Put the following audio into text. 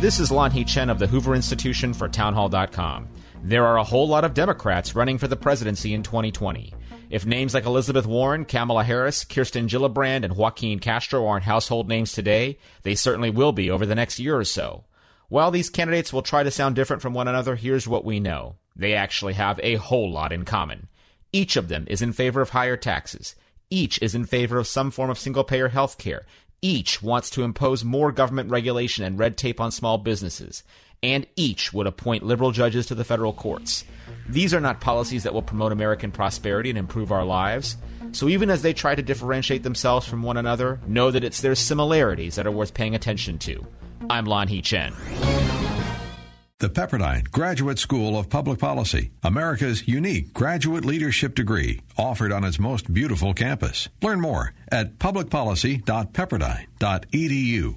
This is Lanhee Chen of the Hoover Institution for Townhall.com. There are a whole lot of Democrats running for the presidency in 2020. If names like Elizabeth Warren, Kamala Harris, Kirsten Gillibrand, and Joaquin Castro aren't household names today, they certainly will be over the next year or so. While these candidates will try to sound different from one another, here's what we know. They actually have a whole lot in common. Each of them is in favor of higher taxes. Each is in favor of some form of single payer health care. Each wants to impose more government regulation and red tape on small businesses. And each would appoint liberal judges to the federal courts. These are not policies that will promote American prosperity and improve our lives. So even as they try to differentiate themselves from one another, know that it's their similarities that are worth paying attention to. I'm Lanhee Chen. The Pepperdine Graduate School of Public Policy, America's unique graduate leadership degree, offered on its most beautiful campus. Learn more at publicpolicy.pepperdine.edu.